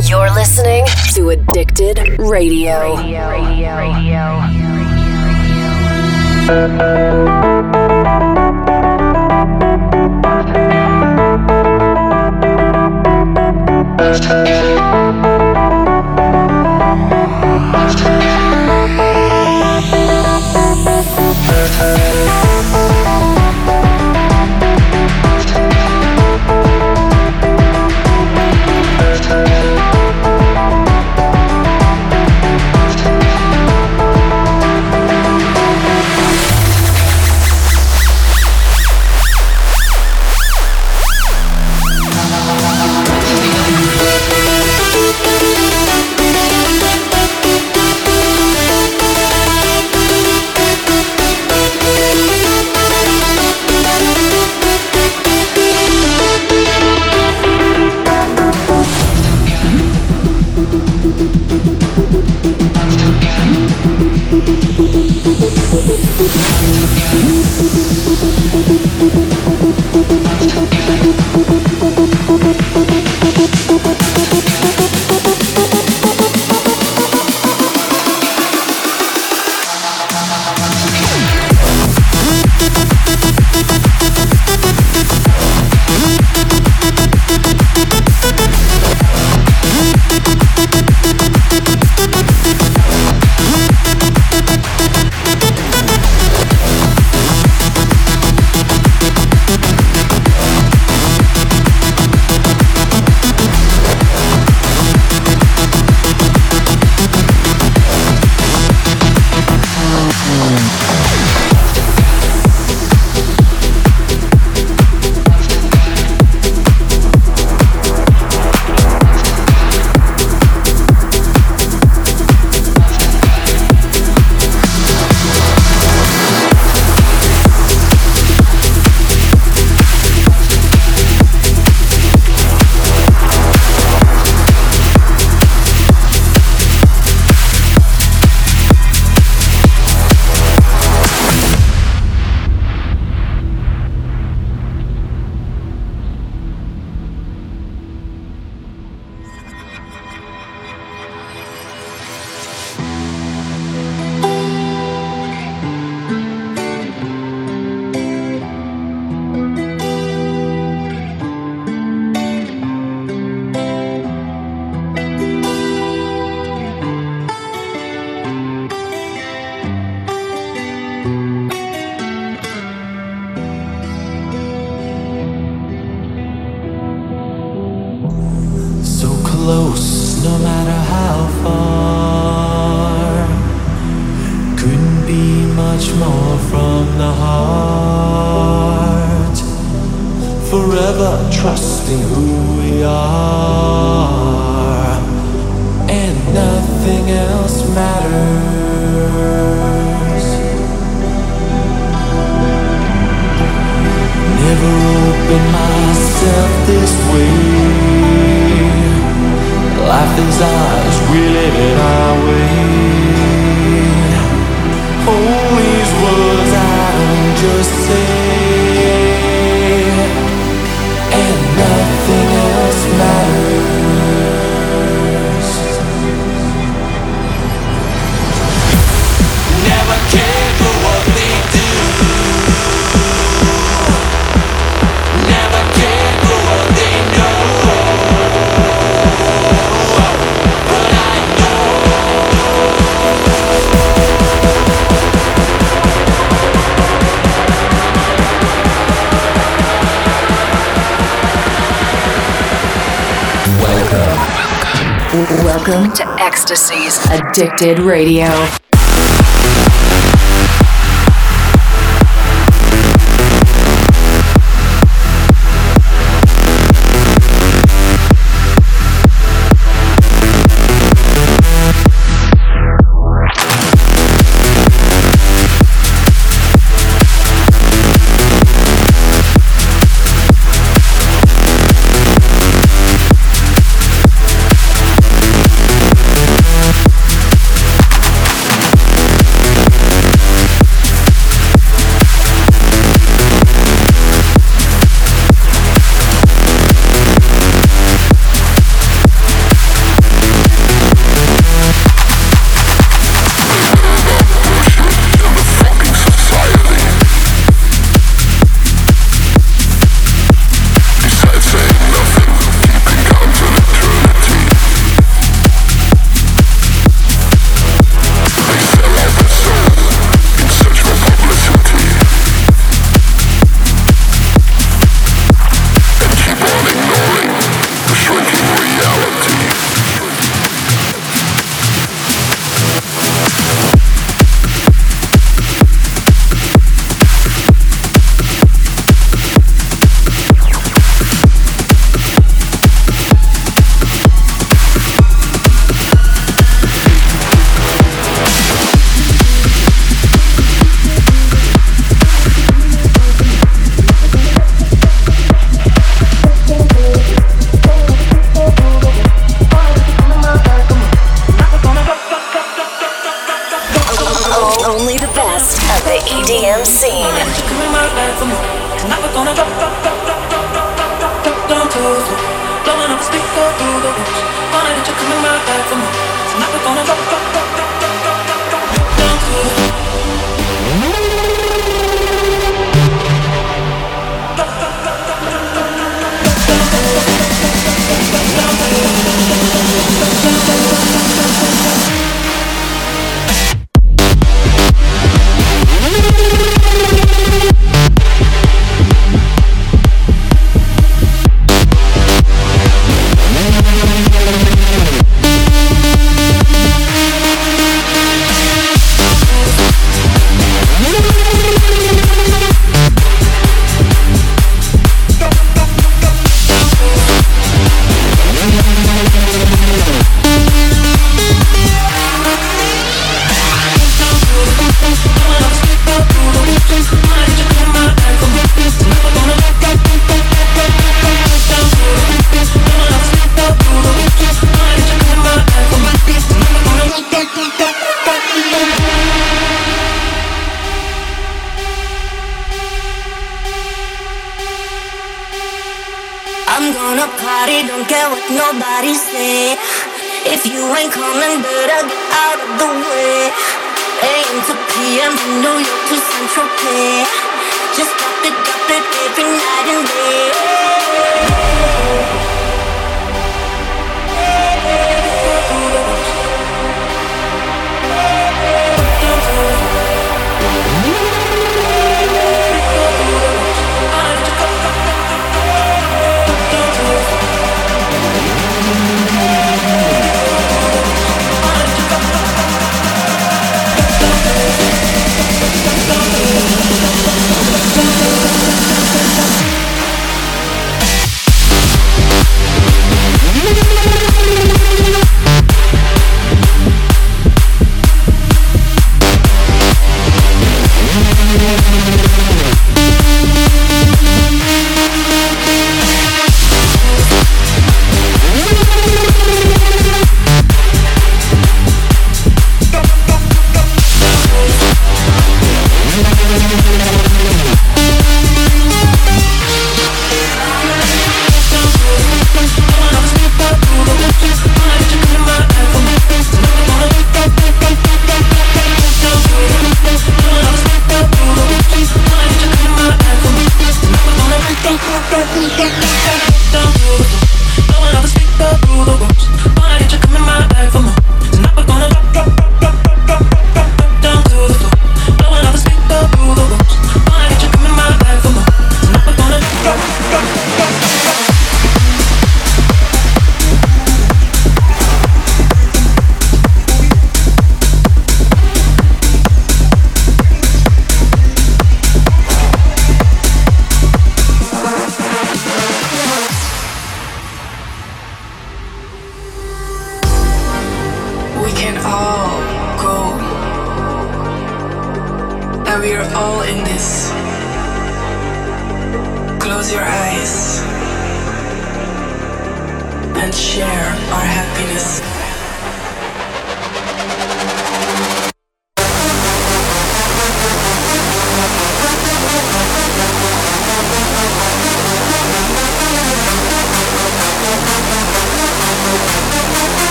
You're listening to Addicted Radio. Radio. Radio. Welcome to EXTSY's Addicted Radio.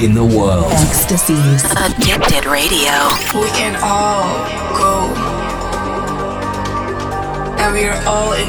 In the world. EXTSY's. Addicted Radio. We can all go And we are all in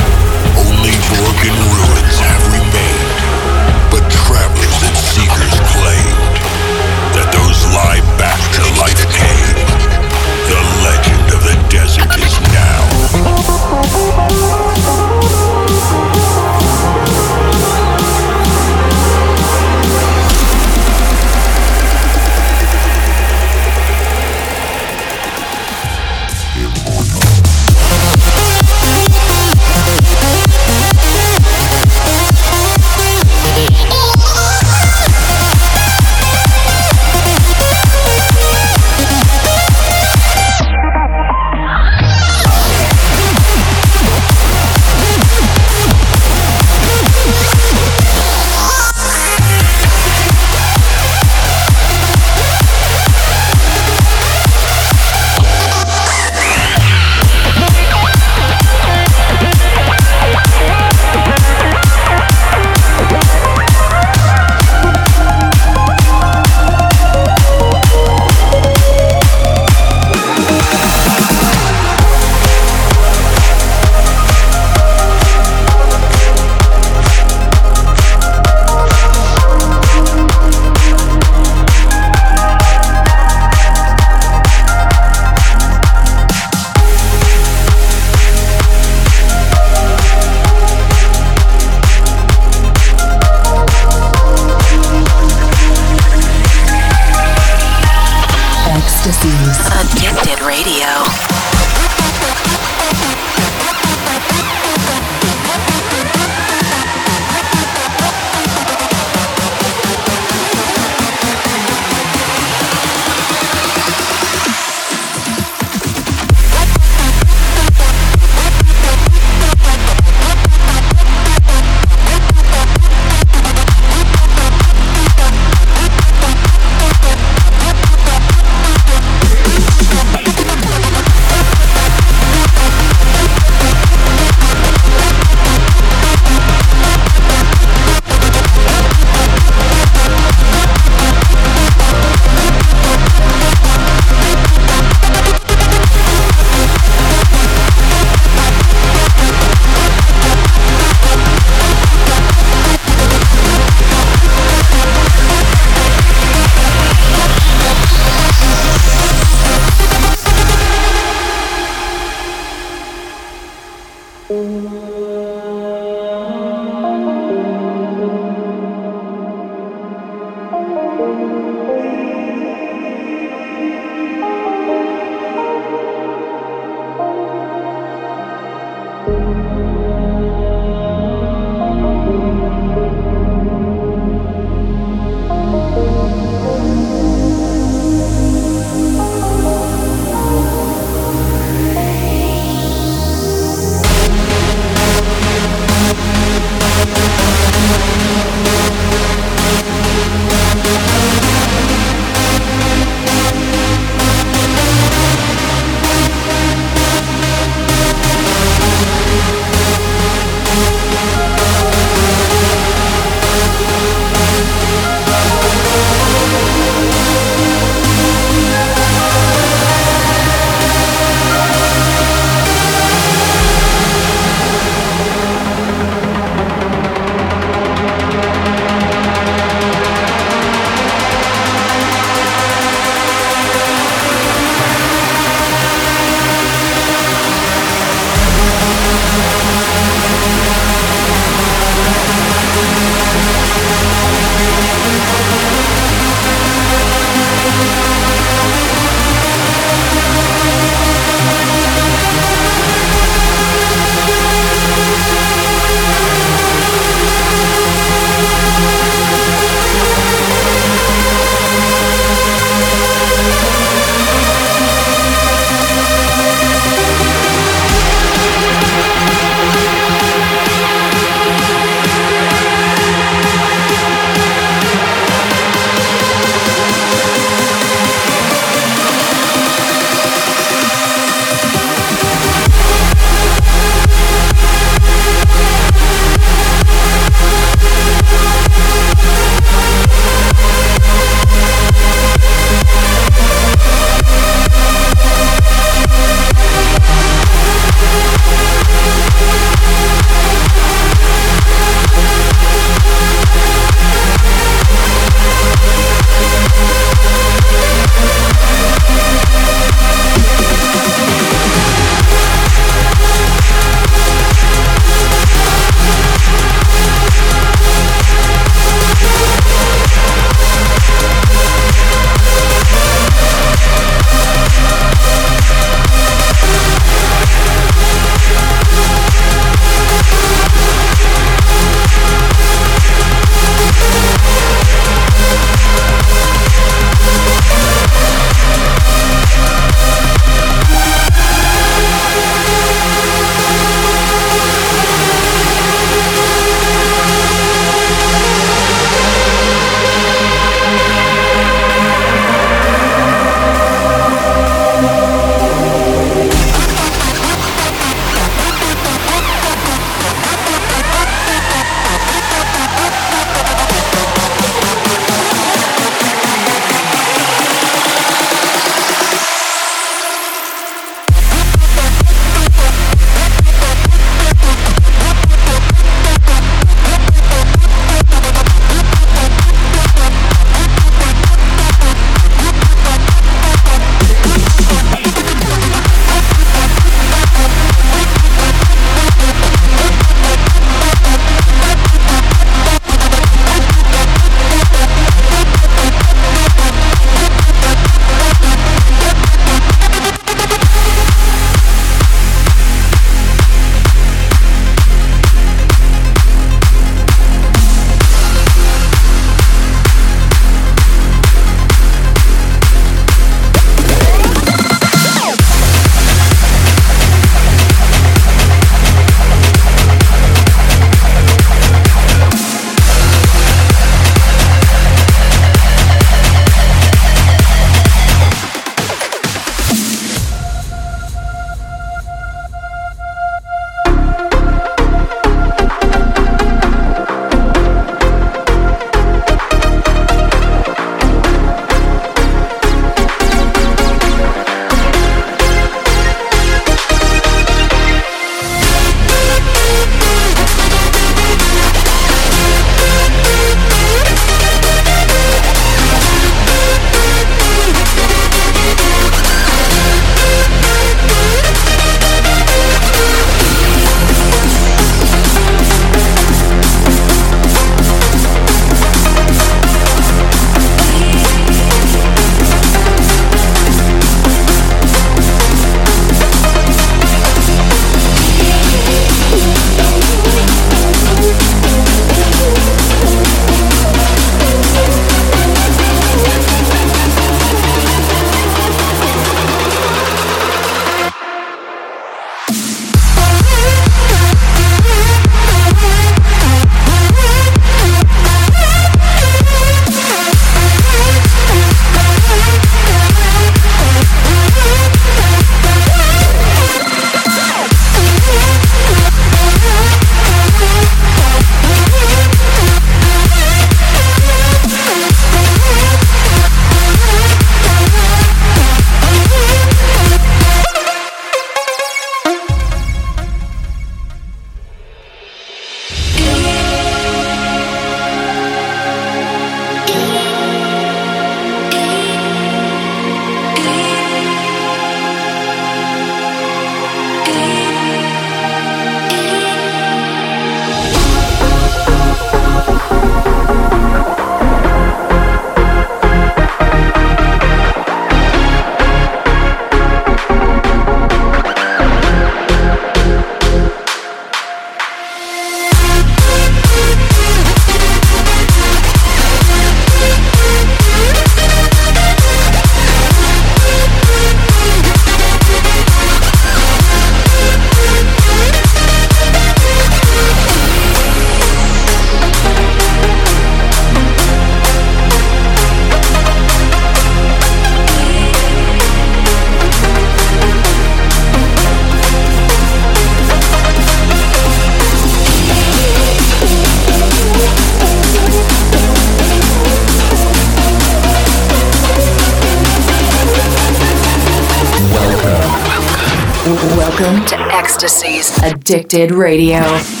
Addicted Radio.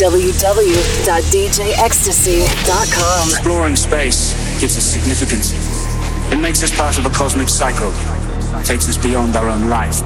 www.djextsy.com. Exploring space gives us significance. It makes us part of a cosmic cycle, takes us beyond our own life.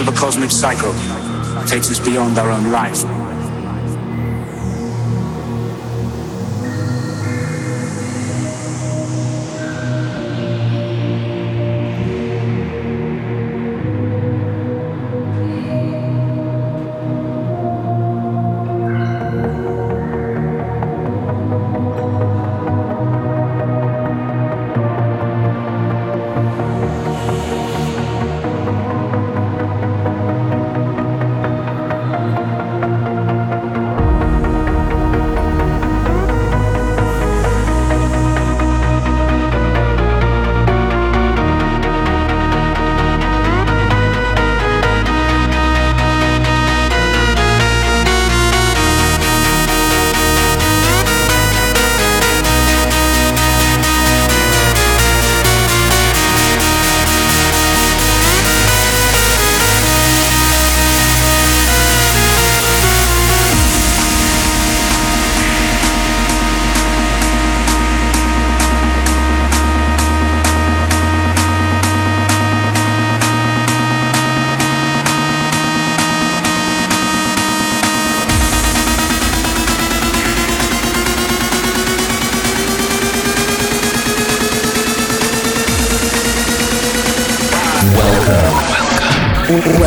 Of a cosmic cycle, takes us beyond our own life.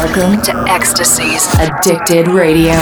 Welcome to EXTSY's Addicted Radio.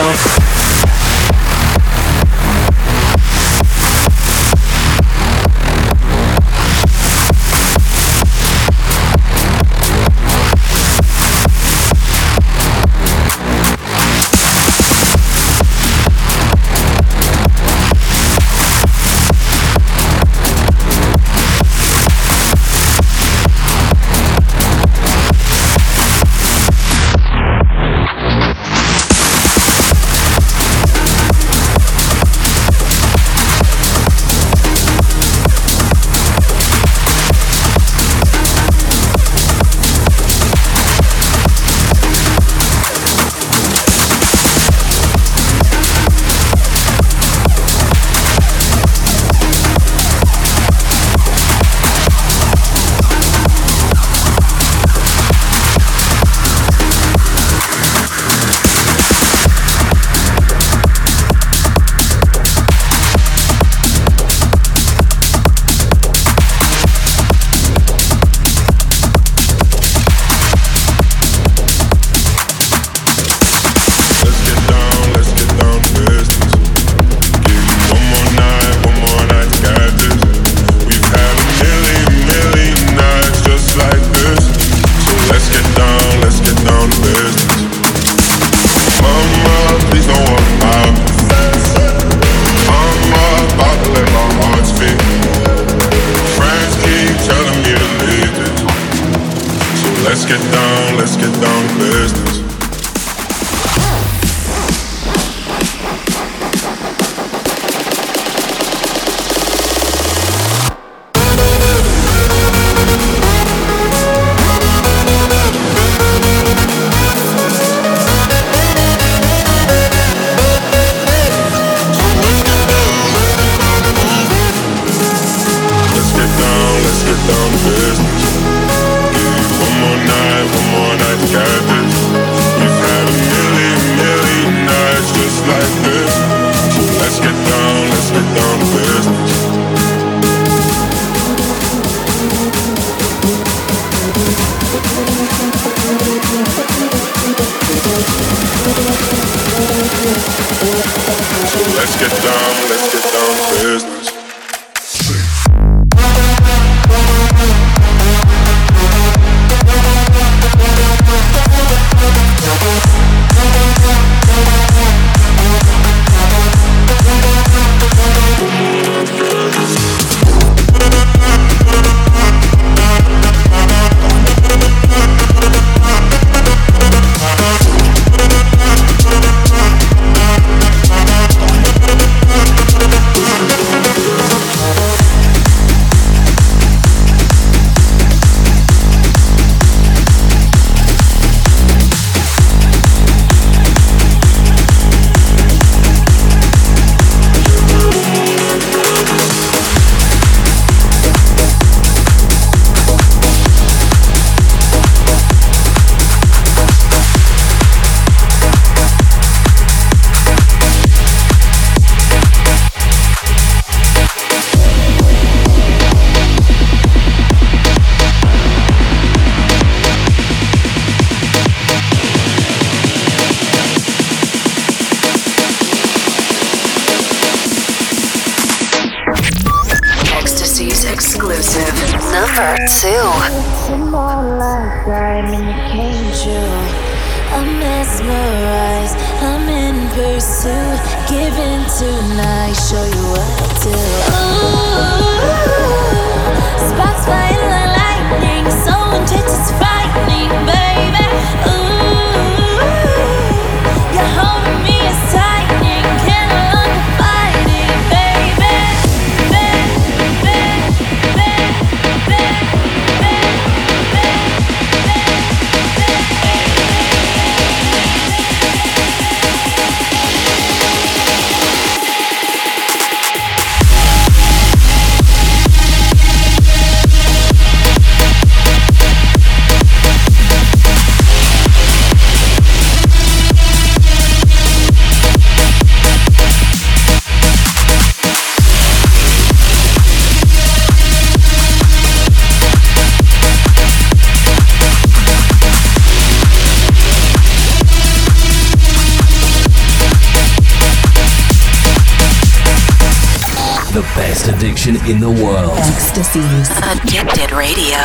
in the world. EXTSY's. Addicted Radio.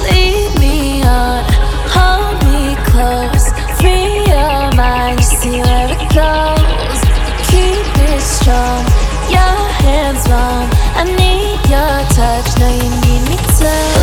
Lead me on, hold me close. Free your mind, see where it goes. Keep it strong, your hands warm. I need your touch, now you need me too.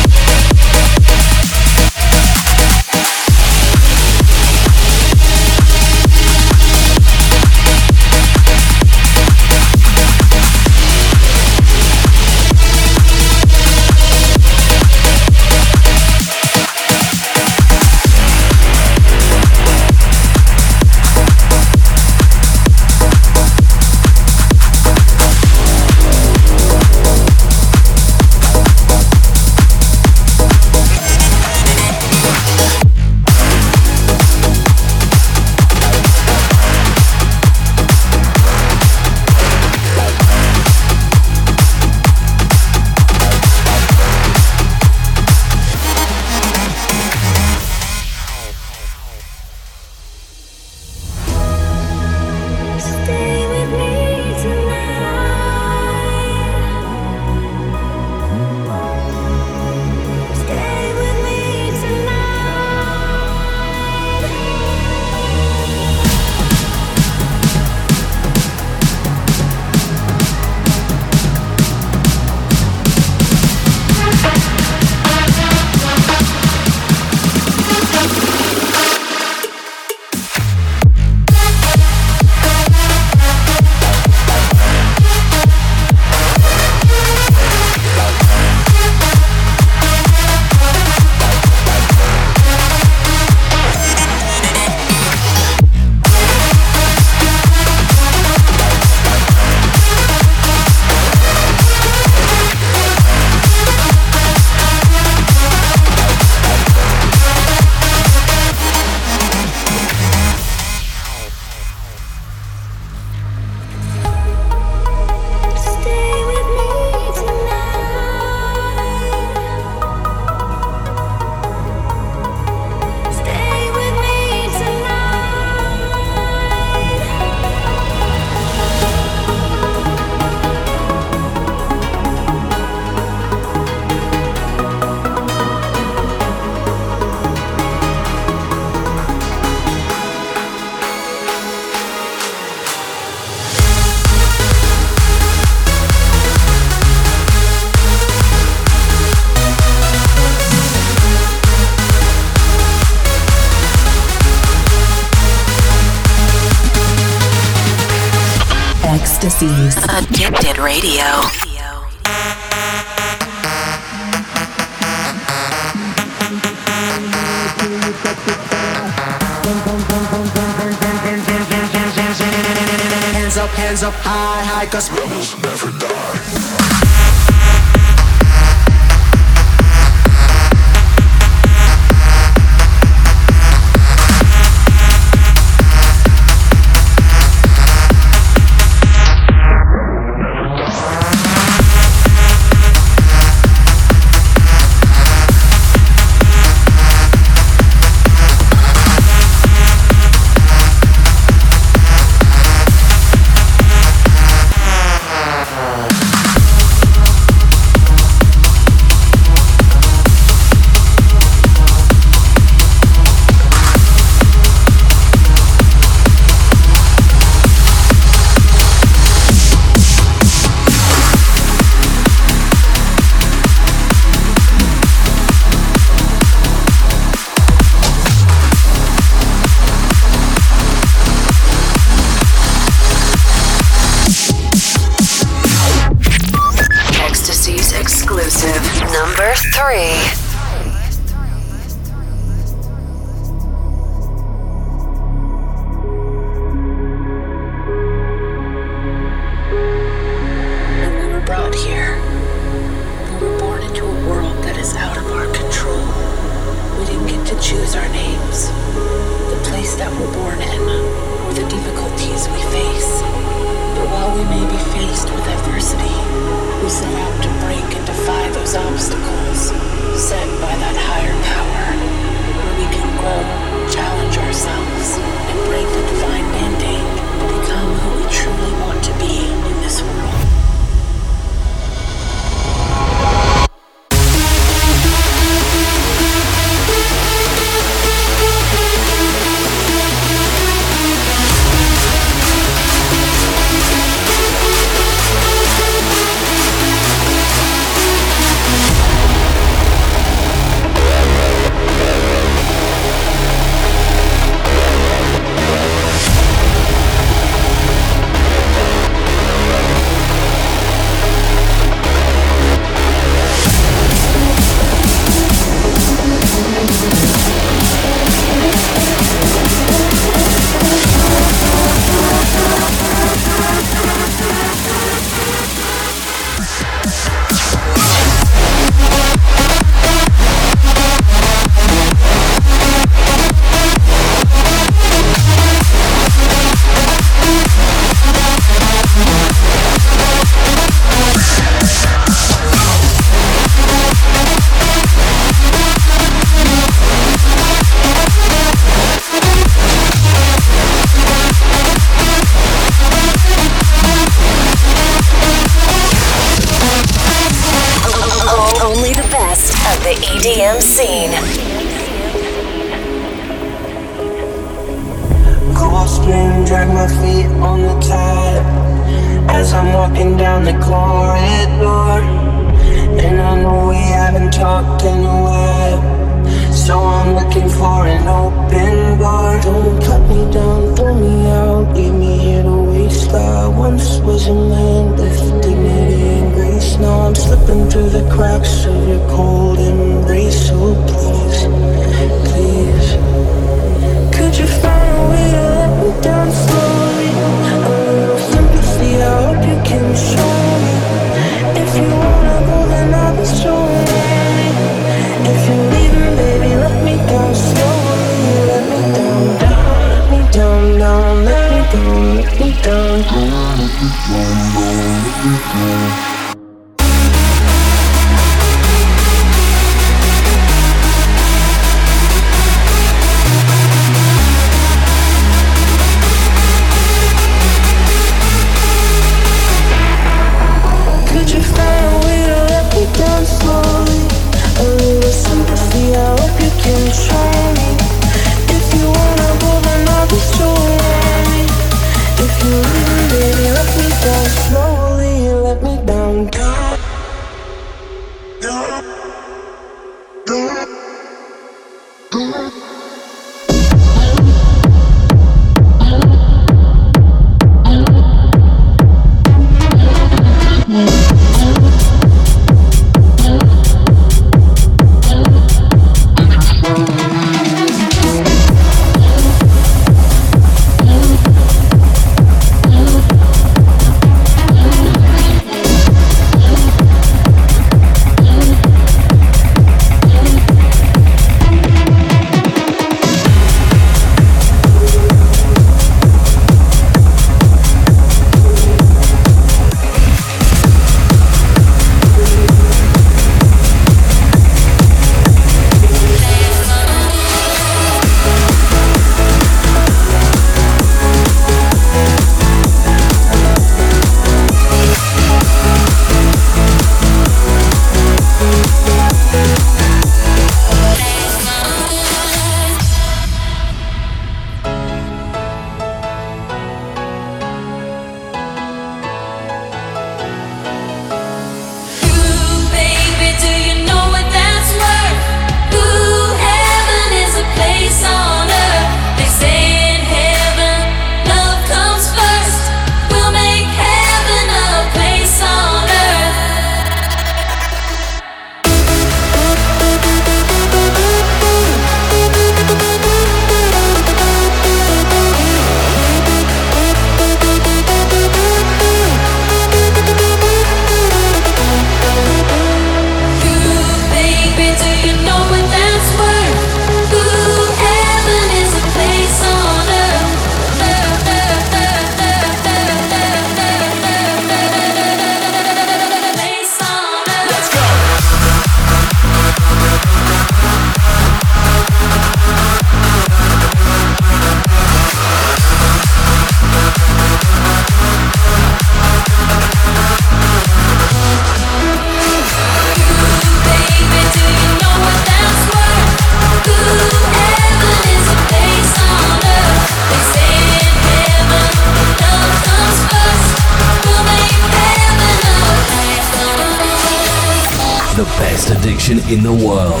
In the world.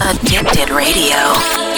Addicted Radio.